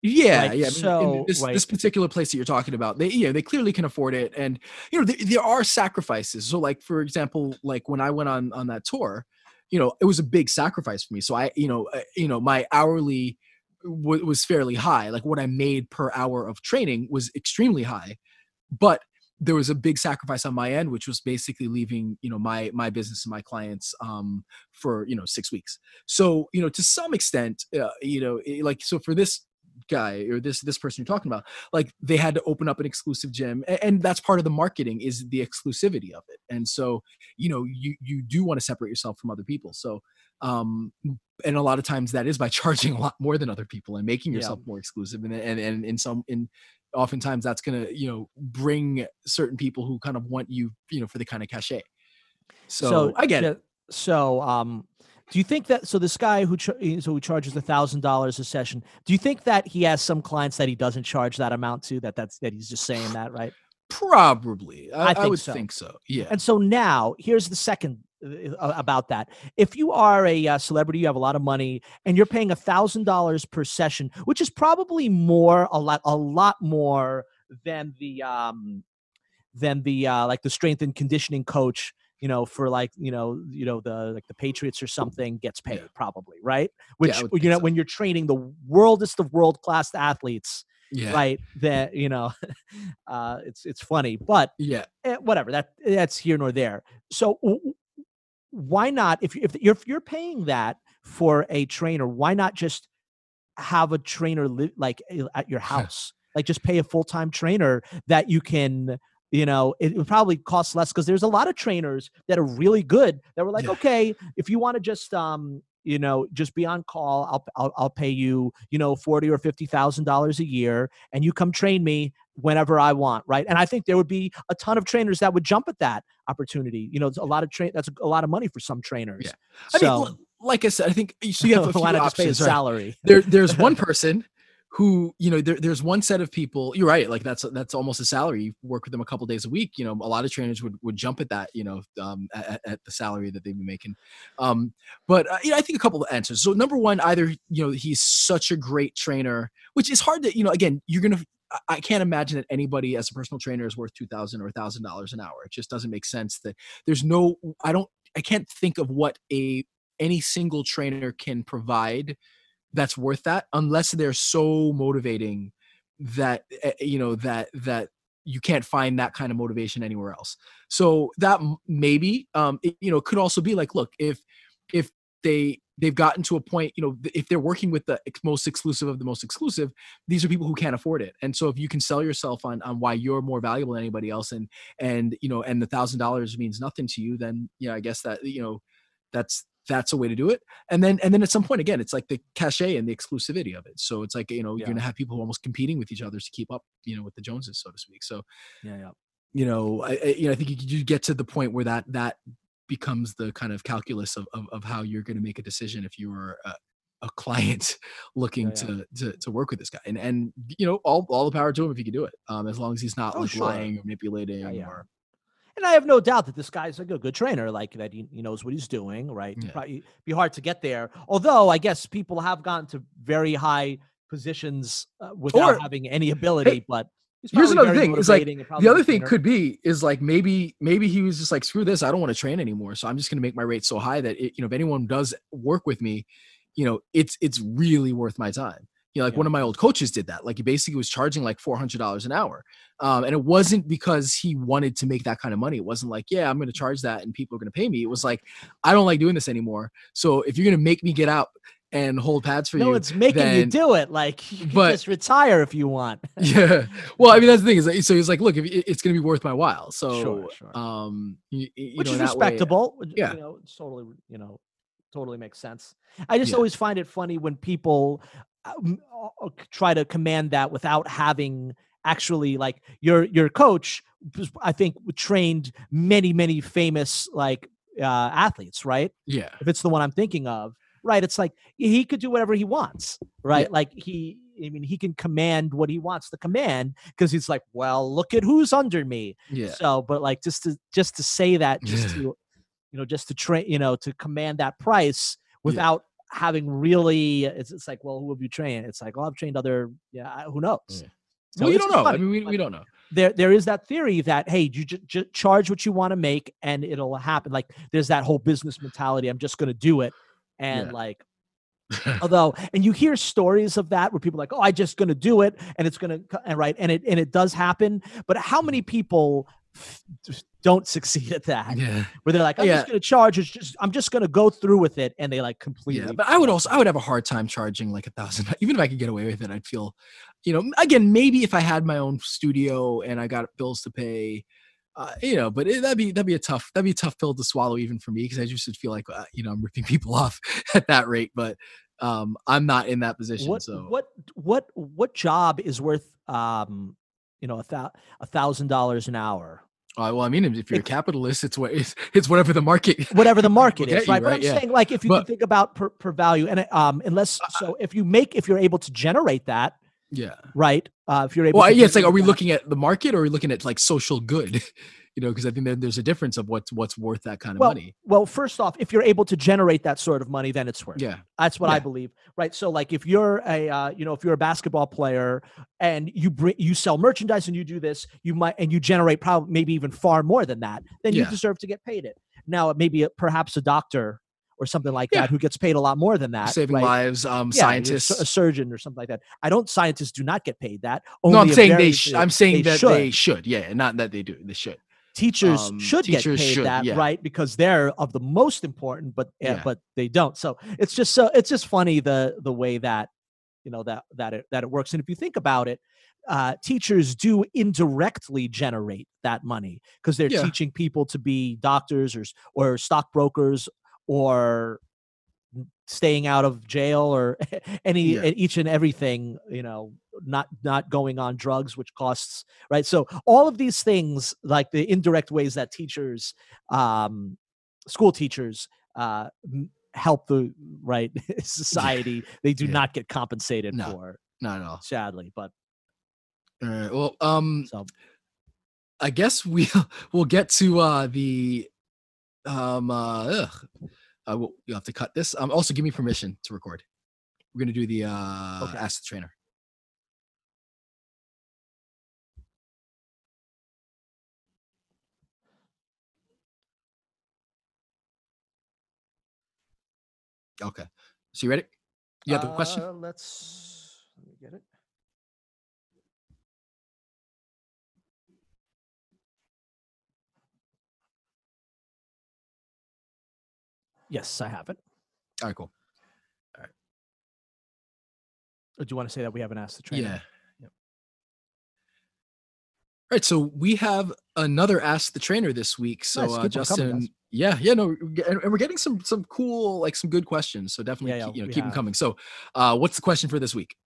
yeah, like, yeah. So this, this, particular place that you're talking about, they yeah, they clearly can afford it, and you know there, there are sacrifices. So, like for example, like when I went on on that tour, you know, it was a big sacrifice for me. So I, you know, uh, you know, my hourly w- was fairly high. Like what I made per hour of training was extremely high, but there was a big sacrifice on my end which was basically leaving you know my my business and my clients um for you know six weeks so you know to some extent uh, you know like so for this guy or this this person you're talking about like they had to open up an exclusive gym and, and, that's part of the marketing is the exclusivity of it. And so you know you you do want to separate yourself from other people. So um and a lot of times that is by charging a lot more than other people and making yourself yeah. more exclusive. And and and in some in oftentimes that's going to you know bring certain people who kind of want you you know for the kind of cachet. So, so i get it. so um do you think that so this guy who so who charges a thousand dollars a session? Do you think that he has some clients that he doesn't charge that amount to? That that's that he's just saying that right? Probably, I, I, think I would so. think so. Yeah. And so now here's the second uh about that. If you are a uh, celebrity, you have a lot of money, and you're paying a thousand dollars per session, which is probably more a lot a lot more than the um than the uh like the strength and conditioning coach you know, for like, you know, you know, the like the Patriots or something gets paid yeah. probably, right? Which yeah, you know, so. when you're training the worldest of world class athletes, yeah. right? That you know, uh, it's it's funny, but yeah, eh, whatever. That that's here nor there. So why not if if you're if you're paying that for a trainer, why not just have a trainer li- like eh, at your house? like just pay a full time trainer that you can you know it would probably cost less because there's a lot of trainers that are really good that were like yeah. okay if you want to just um you know just be on call i'll i'll, I'll pay you you know 40 or 50 thousand dollars a year and you come train me whenever i want right and i think there would be a ton of trainers that would jump at that opportunity you know it's a lot of train that's a, a, lot of money for some trainers yeah i so, mean like i said i think so you have a few options, right? salary there there's one person who you know there, there's one set of people you're right like that's that's almost a salary you work with them a couple days a week you know a lot of trainers would, would jump at that you know um, at, at the salary that they'd be making um, but uh, you know, i think a couple of answers so number one either you know he's such a great trainer which is hard to you know again you're gonna I can't imagine that anybody as a personal trainer is worth two thousand or thousand dollars an hour. It just doesn't make sense. That there's no, I don't, I can't think of what a any single trainer can provide that's worth that unless they're so motivating that eh, you know that that you can't find that kind of motivation anywhere else. So that maybe um it, you know could also be like look if if they they've gotten to a point you know if they're working with the most exclusive of the most exclusive these are people who can't afford it. And so if you can sell yourself on on why you're more valuable than anybody else and and you know and the thousand dollars means nothing to you then yeah i guess that you know that's that's a way to do it. And then and then at some point again, it's like the cachet and the exclusivity of it. So it's like you know Yeah. you're gonna have people almost competing with each other to keep up, you know, with the Joneses, so to speak. So Yeah, yeah. you know, I, I you know I think you, you get to the point where that that becomes the kind of calculus of of, of how you're gonna make a decision if you are a, a client looking Yeah. To, to to work with this guy. And and you know all all the power to him if he can do it. Um, as long as he's not Oh, like sure. lying or manipulating or And I have no doubt that this guy's like a good trainer, like that he, he knows what he's doing, right? Yeah. Probably be hard to get there. Although I guess people have gotten to very high positions uh, without Or- having any ability. but here's another thing, is, like, motivating and probably the other thing could be is like maybe maybe he was just like screw this i don't want to train anymore so i'm just going to make my rate so high that it, you know if anyone does work with me you know it's it's really worth my time you know like Yeah. one of my old coaches did that like he basically was charging like $400 an hour um, and it wasn't because he wanted to make that kind of money it wasn't like yeah i'm going to charge that and people are going to pay me it was like i don't like doing this anymore so if you're going to make me get out and hold pads for no, you No, it's making you do it. Like you can but- just retire if you want. yeah well i mean that's the thing is like, so he's like look if it's going to be worth my while so Sure, sure. um you, you which know, is that way- respectable. yeah. you know, totally, you know, totally makes sense. I just Yeah. always find it funny when people Uh, uh, uh, try to command that without having actually like your your coach. I think trained many many famous like uh, athletes, right? yeah If it's the one I'm thinking of, right? It's like he could do whatever he wants, right? Like he. I mean, he can command what he wants to command because he's like, well, look at who's under me. yeah So, but like just to just to say that, just Yeah. to you know, just to train, you know, to command that price without having really, it's, it's like, well, who have you trained? It's like, well, I've trained other, yeah, who knows? Yeah. So well you don't know i mean we, we don't know there there is that theory that hey, you just, charge what you want to make and it'll happen. Like there's that whole business mentality. I'm just going to do it, and Yeah. like although and you hear stories of that where people are like oh i just gonna do it and it's gonna co- and right and it and it does happen but how many mm. people f- just don't succeed at that yeah where they're like i'm Yeah. just gonna charge it's just i'm just gonna go through with it and they like completely yeah but i would also i would have a hard time charging like a thousand even if i could get away with it i'd feel you know again maybe if i had my own studio and i got bills to pay uh, you know, but it, that'd be that'd be a tough that'd be a tough pill to swallow even for me because I just would feel like uh, you know I'm ripping people off at that rate. But um, I'm not in that position. what so what what what job is worth um you know a thou- a thousand dollars an hour uh, well, I mean, if you're a capitalist, it's what it's, it's whatever the market. whatever the market is, you, right? But right? I'm Yeah. saying, like, if you But- can think about per, per value, and um, unless so, if you make, if you're able to generate that, yeah. right? Uh, if you're able, Well, to yeah, it's like, are we that- looking at the market or are we looking at like social good? you know, because I think that there's a difference of what's what's worth that kind of Well, money. Well, first off, if you're able to generate that sort of money, then it's worth. it. Yeah, That's what I believe, right? So, like, if you're a, uh, you know, if you're a basketball player and you bring, you sell merchandise and you do this, you might, and you generate probably maybe even far more than that, then you deserve to get paid it. Now, maybe a, perhaps a doctor or something like Yeah. that who gets paid a lot more than that, saving right? lives. Um, Yeah, you're a sur- scientists. a surgeon or something like that. I don't. Scientists do not get paid that. no, I'm saying they. Sh- I'm saying that should. they should. Yeah, not that they do. They should. Teachers um, should get paid should, that yeah. right because they're of the most important but uh, Yeah. but they don't so it's just so it's just funny the the way that you know that that it that it works and if you think about it uh, teachers do indirectly generate that money because they're Yeah. teaching people to be doctors or or stockbrokers or staying out of jail or any Yeah. each and everything you know not not going on drugs which costs right so all of these things like the indirect ways that teachers um school teachers uh help the right society they do Yeah. not get compensated No. for Not at all. sadly but All right. Well, um, so I guess we we'll get to uh the um uh ugh. Uh, we'll, you'll have to cut this. Um, also give me permission to record. We're gonna do the uh Okay. ask the trainer. Okay. So you ready? You have the question? Uh, let's yes i have it All right, cool. All right. Or do you want to say that we haven't asked the trainer Yeah. Yep. All right, so we have another Ask the Trainer this week. So Nice, uh, keep 'em coming, Justin. Yeah, yeah, no, and and we're getting some some cool, like some good questions. So definitely, Yeah, yeah, you know, we keep them coming. So, uh, what's the question for this week?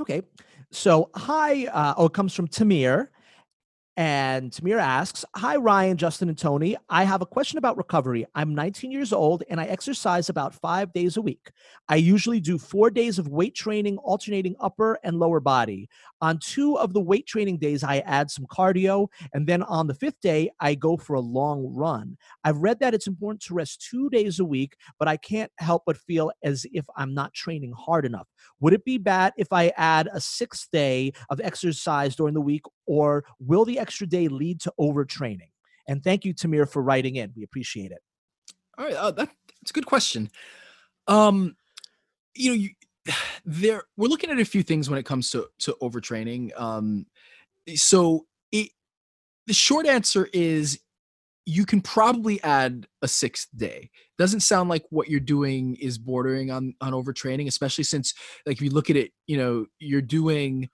Okay. So, hi. Uh, oh, it comes from Tamir. And Tamir asks Hi, Ryan, Justin, and Tony. I have a question about recovery. I'm 19 years old and I exercise about five days a week. I usually do four days of weight training, alternating upper and lower body. On two of the weight training days, I add some cardio. And then on the fifth day, I go for a long run. I've read that it's important to rest two days a week, but I can't help but feel as if I'm not training hard enough. Would it be bad if I add a sixth day of exercise during the week, or will the extra day lead to overtraining? And thank you, Tamir, for writing in. We appreciate it. All right, uh, that, that's a good question. Um, you know, you, there we're looking at a few things when it comes to to overtraining. Um, so it, the short answer is you can probably add a sixth day. Doesn't sound like what you're doing is bordering on on overtraining, especially since like if you look at it, you know, you're doing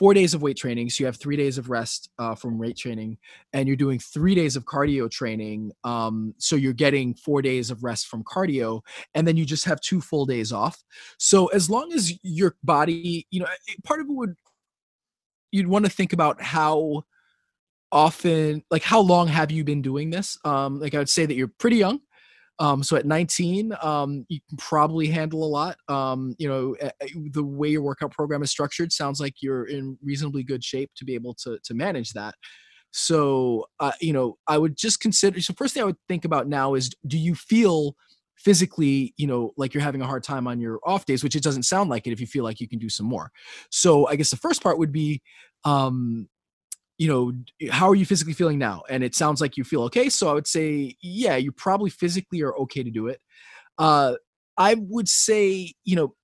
four days of weight training, so you have three days of rest uh, from weight training, and you're doing three days of cardio training. Um, so you're getting four days of rest from cardio, and then you just have two full days off. So as long as your body, you know, part of it would you'd want to think about how often like how long have you been doing this um like i would say that you're pretty young um so at 19 um you can probably handle a lot. Um you know the way your workout program is structured sounds like you're in reasonably good shape to be able to to manage that. So uh, you know i would just consider so first thing i would think about now is do you feel physically you know like you're having a hard time on your off days which it doesn't sound like it if you feel like you can do some more. So i guess the first part would be um you know, how are you physically feeling now? And it sounds like you feel okay. So I would say, yeah, you probably physically are okay to do it. Uh, I would say, you know,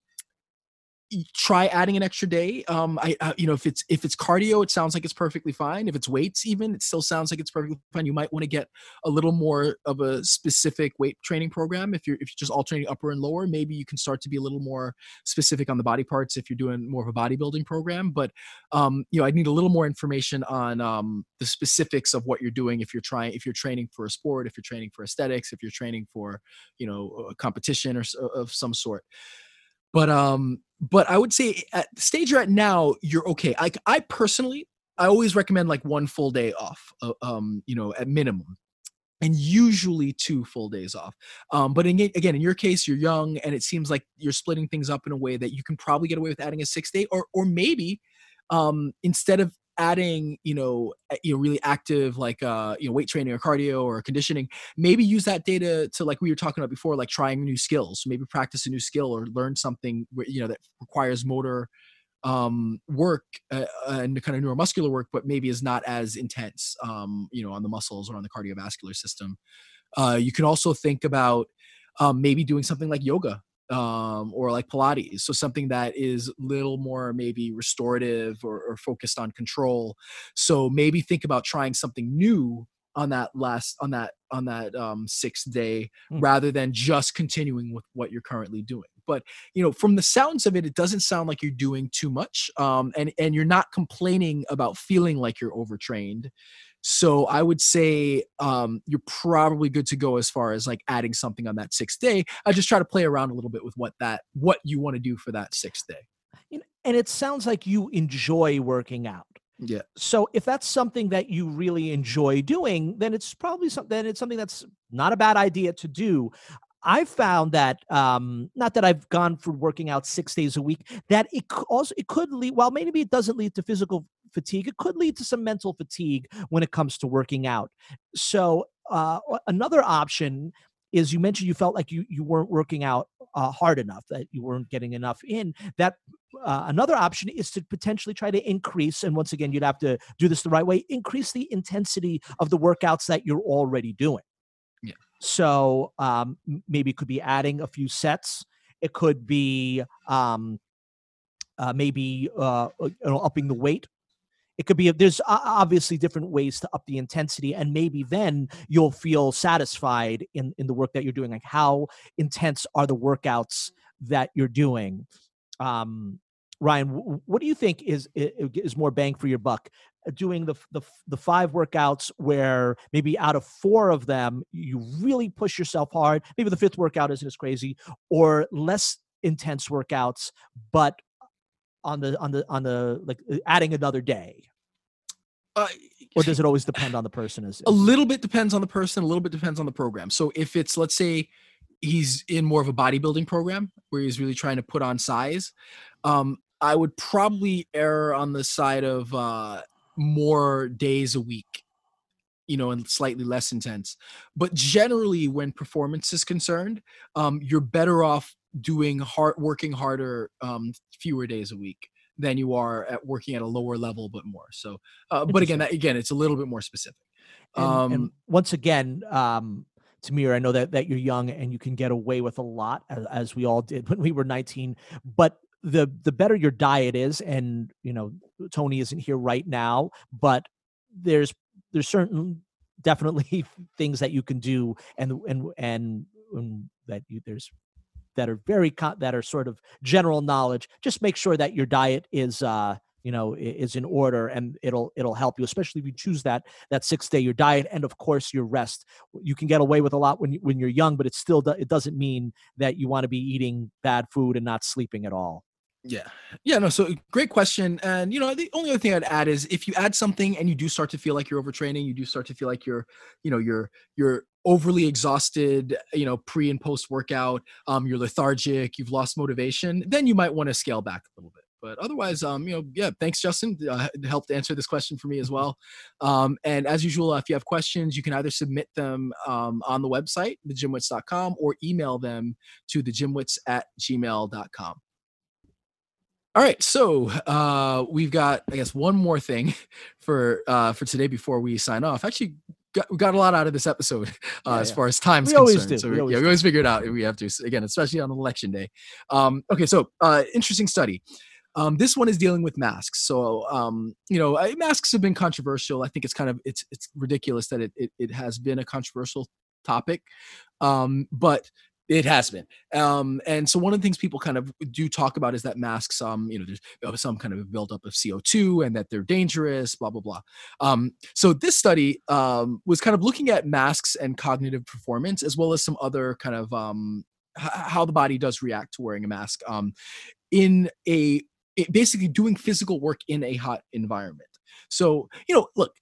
try adding an extra day. Um, I, uh, you know, if it's if it's cardio, it sounds like it's perfectly fine. If it's weights, even it still sounds like it's perfectly fine. You might want to get a little more of a specific weight training program. If you're if you're just alternating upper and lower, maybe you can start to be a little more specific on the body parts if you're doing more of a bodybuilding program. But um, you know, I need a little more information on um, the specifics of what you're doing. If you're trying, if you're training for a sport, if you're training for aesthetics, if you're training for, you know, a competition or of some sort. But um, but I would say at the stage you're at now, you're okay. I I personally, I always recommend like one full day off, uh, um, you know, at minimum and usually two full days off. Um, but in, again, in your case, you're young, and it seems like you're splitting things up in a way that you can probably get away with adding a six day, or or maybe um, instead of adding, you know, you know, really active like uh, you know, weight training or cardio or conditioning, maybe use that data to like we were talking about before, like trying new skills. Maybe practice a new skill or learn something you know that requires motor um work uh, and kind of neuromuscular work but maybe is not as intense um you know on the muscles or on the cardiovascular system uh you can also think about um maybe doing something like yoga um or like pilates so something that is a little more maybe restorative or, or focused on control. So maybe think about trying something new on that last on that on that um sixth day Hmm. rather than just continuing with what you're currently doing. But you know from the sounds of it it doesn't sound like you're doing too much um and and you're not complaining about feeling like you're overtrained so i would say um you're probably good to go as far as like adding something on that sixth day i just try to play around a little bit with what that what you want to do for that sixth day And it sounds like you enjoy working out. yeah So if that's something that you really enjoy doing, then it's probably something. Then it's something that's not a bad idea to do. I've found that um, not that I've gone for working out six days a week, that it also it could lead. Well, maybe it doesn't lead to physical fatigue. It could lead to some mental fatigue when it comes to working out. So uh, another option is you mentioned you felt like you you weren't working out uh, hard enough, that you weren't getting enough in. That uh, another option is to potentially try to increase, and once again, you'd have to do this the right way, increase the intensity of the workouts that you're already doing. Yeah. So um, maybe it could be adding a few sets. It could be um, uh, maybe uh, uh, you know, upping the weight. It could be there's obviously different ways to up the intensity, and maybe then you'll feel satisfied in in the work that you're doing. Like how intense are the workouts that you're doing? Um, Ryan, what do you think is is more bang for your buck? Doing the the the five workouts where maybe out of four of them you really push yourself hard. Maybe the fifth workout isn't as crazy, or less intense workouts, but on the on the on the like uh, adding another day. Uh, Or does it always depend on the person? Is a little bit depends on the person a little bit depends on the program so if it's let's say he's in more of a bodybuilding program where he's really trying to put on size um i would probably err on the side of uh more days a week you know and slightly less intense but generally when performance is concerned um you're better off doing hard working harder um fewer days a week than you are at working at a lower level but more so uh, but again that, again it's a little bit more specific and, um and once again, um, Tamir, I know that that you're young and you can get away with a lot, as, as we all did when we were 19. But the the better your diet is, and you know, Tony isn't here right now, but there's there's certain definitely things that you can do, and and and, and that you there's that are very co- that are sort of general knowledge. Just make sure that your diet is uh you know is in order and it'll it'll help you especially if you choose that that sixth day your diet and of course your rest you can get away with a lot when you, when you're young but it still do, it doesn't mean that you want to be eating bad food and not sleeping at all Yeah. Yeah, no, so great question. And you know, the only other thing I'd add is if you add something and you do start to feel like you're overtraining, you do start to feel like you're, you know, you're you're overly exhausted, you know, pre and post workout, um, you're lethargic, you've lost motivation, then you might want to scale back a little bit. But otherwise, um, you know, yeah, thanks, Justin. Uh, helped answer this question for me as well. Um, and as usual, if you have questions, you can either submit them um, on the website, thegymwits.com, or email them to thegymwits at gmail.com. All right, so uh, we've got, I guess, one more thing for uh, for today before we sign off. Actually, got, we got a lot out of this episode uh, Yeah, as far as time's We always concerned. do, So we we, always yeah, we do. always figure it out. if We have to again, especially on election day. Um, okay, so uh, interesting study. Um, this one is dealing with masks. So um, you know, I, masks have been controversial. I think it's kind of it's it's ridiculous that it it, it has been a controversial topic, um, but it has been. Um, and so one of the things people kind of do talk about is that masks, um, you know, there's some kind of buildup of CO2 and that they're dangerous, blah, blah, blah. Um, so this study um, was kind of looking at masks and cognitive performance, as well as some other kind of um, h- how the body does react to wearing a mask um, in a basically doing physical work in a hot environment. So, you know, look,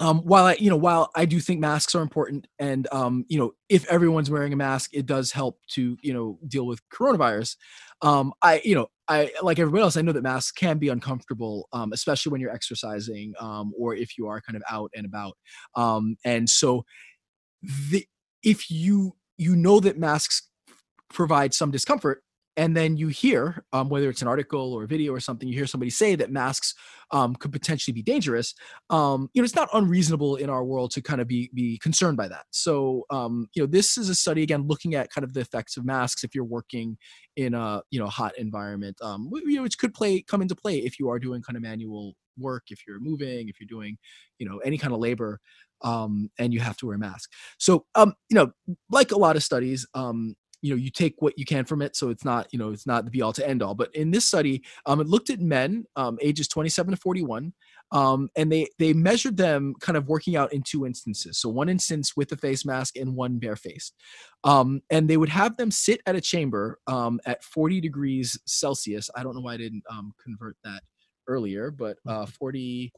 um, while I, you know, while I do think masks are important, and um, you know, if everyone's wearing a mask, it does help to, you know, deal with coronavirus. Um, I, you know, I like everybody else. I know that masks can be uncomfortable, um, especially when you're exercising um, or if you are kind of out and about. Um, and so, the if you you know that masks provide some discomfort and then you hear um, whether it's an article or a video or something you hear somebody say that masks um, could potentially be dangerous um, you know it's not unreasonable in our world to kind of be be concerned by that. So um, you know this is a study again looking at kind of the effects of masks if you're working in a you know hot environment um, you know which could play come into play if you are doing kind of manual work if you're moving if you're doing you know any kind of labor um, and you have to wear a mask. So um, you know like a lot of studies um, you know you take what you can from it so it's not you know it's not the be all to end all but in this study um, it looked at men um, ages 27 to 41 um, and they they measured them kind of working out in two instances. So one instance with a face mask and one barefaced. Um, and they would have them sit at a chamber um, at 40 degrees celsius. I don't know why i didn't um, convert that earlier but uh, 40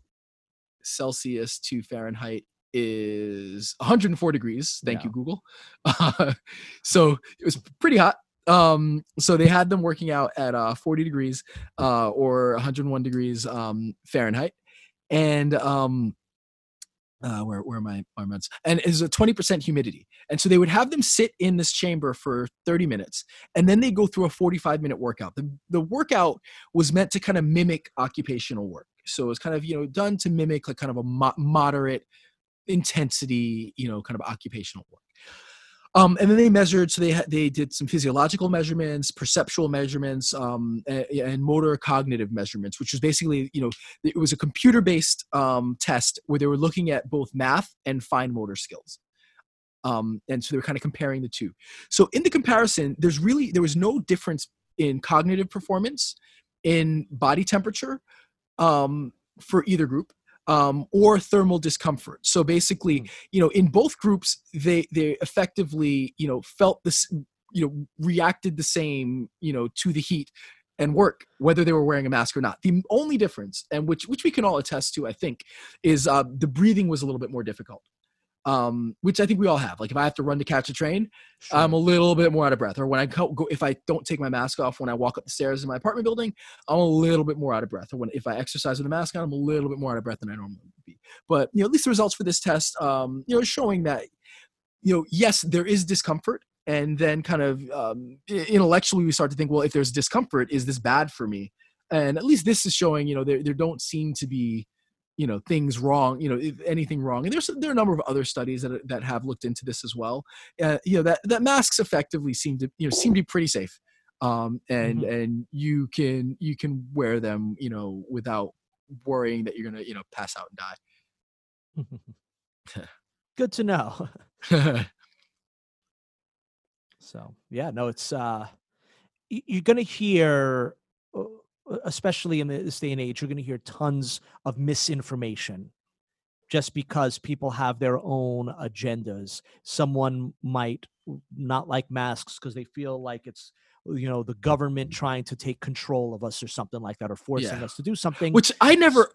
celsius to fahrenheit is 104 degrees thank Yeah. you google uh, so it was pretty hot um so they had them working out at uh 40 degrees uh or 101 degrees um fahrenheit and um uh, where where are my my months? And is a twenty percent humidity, and so they would have them sit in this chamber for thirty minutes, and then they go through a forty-five minute workout. The the workout was meant to kind of mimic occupational work, so it was kind of you know done to mimic like kind of a mo- moderate intensity, you know, kind of occupational work. Um, and then they measured, so they had, they did some physiological measurements, perceptual measurements, um, and, and motor cognitive measurements, which was basically, you know, it was a computer-based um, test where they were looking at both math and fine motor skills. Um, and so they were kind of comparing the two. So in the comparison, there's really there was no difference in cognitive performance in body temperature um, for either group um, or thermal discomfort. So basically, Mm. you know, in both groups, they they effectively, you know, felt this, you know, reacted the same, you know, to the heat and work, whether they were wearing a mask or not. The only difference, and which which we can all attest to, I think, is uh, the breathing was a little bit more difficult. Um, which I think we all have. Like if I have to run to catch a train, Sure. I'm a little bit more out of breath. Or when I go, go, if I don't take my mask off when I walk up the stairs in my apartment building, I'm a little bit more out of breath. Or when if I exercise with a mask on, I'm a little bit more out of breath than I normally would be. But you know, at least the results for this test, um, you know, showing that, you know, yes, there is discomfort, and then kind of um, intellectually we start to think, well, if there's discomfort, is this bad for me? And at least this is showing, you know, there there don't seem to be you know things wrong you know if anything wrong and there's there are a number of other studies that that have looked into this as well uh, you know that that masks effectively seem to you know seem to be pretty safe um and and you can you can wear them you know without worrying that you're gonna you know pass out and die. Good to know. So yeah, no, it's uh, you're gonna hear, uh, especially in this day and age, you're gonna hear tons of misinformation, just because people have their own agendas. Someone might not like masks because they feel like it's you know the government trying to take control of us or something like that, or forcing Yeah. us to do something. which i never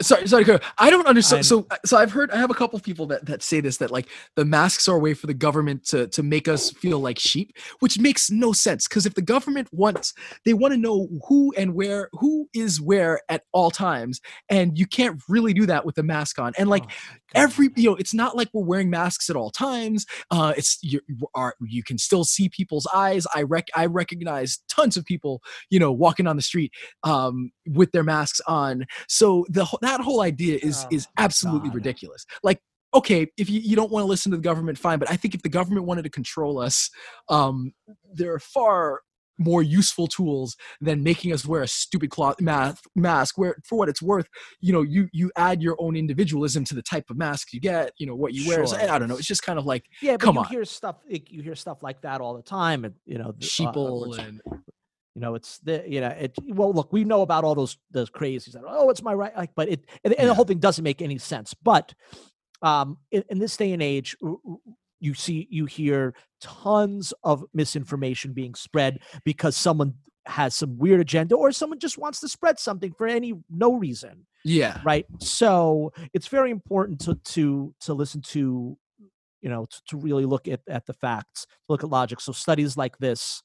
sorry sorry i don't understand I'm- so so i've heard i have a couple people that that say this that like the masks are a way for the government to to make us feel like sheep which makes no sense because if the government wants they want to know who and where who is where at all times and you can't really do that with the mask on and like Oh every you know it's not like we're wearing masks at all times uh it's you are you can still see people's eyes i rec i recognize tons of people you know walking on the street um with their masks on so the that whole idea is is Oh my absolutely God. ridiculous like okay if you, you don't want to listen to the government fine but i think if the government wanted to control us um there are far more useful tools than making us wear a stupid cloth mask mask where for what it's worth you know you you add your own individualism to the type of mask you get you know what you wear so i don't know it's just kind of like Yeah, but Come you on. hear stuff. You hear stuff like that all the time, and you know, the- uh, sheeple what's- and you know, it's the you know, it. Well, look, we know about all those those crazies that oh, it's my right, like, but it and, and Yeah. the whole thing doesn't make any sense. But um, in, in this day and age, you see, you hear tons of misinformation being spread because someone has some weird agenda or someone just wants to spread something for any no reason yeah right so it's very important to to to listen to you know to, to really look at at the facts look at logic so studies like this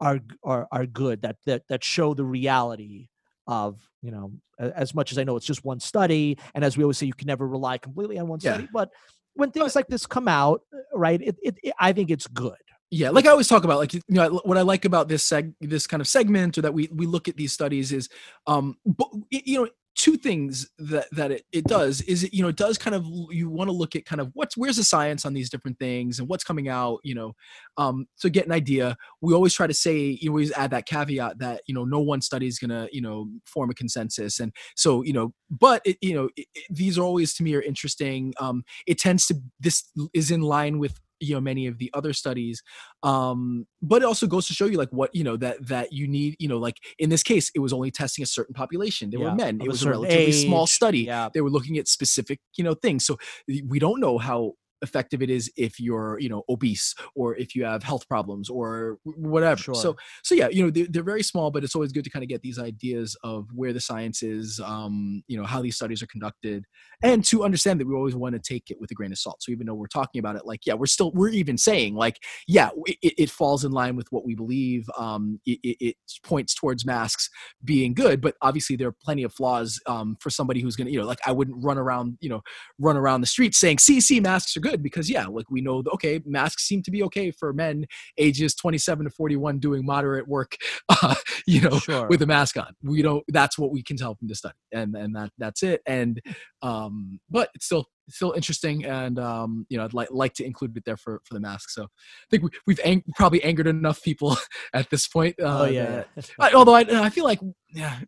are are are good that that that show the reality of you know as much as i know it's just one study and as we always say you can never rely completely on one Yeah. study but when things like this come out uh, right it, it, it i think it's good yeah like i always talk about like you know what i like about this seg this kind of segment or that we we look at these studies is um but you know two things that that it, it does is it you know it does kind of you want to look at kind of what's where's the science on these different things and what's coming out you know um so get an idea. We always try to say you always add that caveat that you know no one study is gonna you know form a consensus. And so you know but it, you know it, these are always to me are interesting. Um it tends to this is in line with you know many of the other studies um but it also goes to show you like what you know that that you need you know like in this case it was only testing a certain population. They Yeah, were men it was a relatively small study. Yeah. They were looking at specific you know things. So we don't know how effective it is if you're you know obese or if you have health problems or whatever Sure. so so yeah you know they're, they're very small but it's always good to kind of get these ideas of where the science is um you know how these studies are conducted and to understand that we always want to take it with a grain of salt so even though we're talking about it like yeah we're still we're even saying like yeah it, it falls in line with what we believe um it, it, points towards masks being good but obviously there are plenty of flaws um for somebody who's gonna you know like i wouldn't run around you know run around the streets saying see see masks are good because yeah like we know okay masks seem to be okay for men ages 27 to 41 doing moderate work uh, you know sure. with a mask on. We don't that's what we can tell from the study and and that that's it and um but it's still still interesting and um you know i'd like like to include it there for for the mask so i think we, we've ang- probably angered enough people at this point uh, oh yeah, that- I, although I, I feel like yeah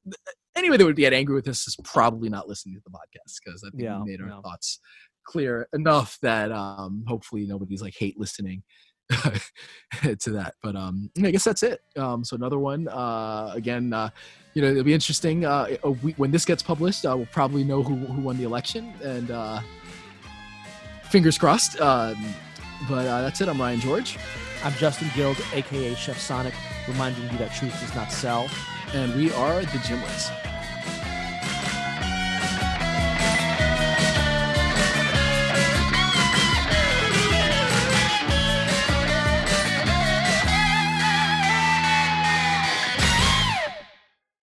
anybody that would get angry with this is probably not listening to the podcast because i think Yeah, we made our yeah. thoughts clear enough that um hopefully nobody's like hate listening to that. But um, I guess that's it. Um, so another one. Uh, again, uh, you know, it'll be interesting. Uh, when this gets published, uh, we'll probably know who who won the election, and uh, fingers crossed. Um, but uh, that's it. I'm Ryan George, I'm Justin Guild, aka Chef Sonic, reminding you that truth does not sell. and we are the Gym Wits.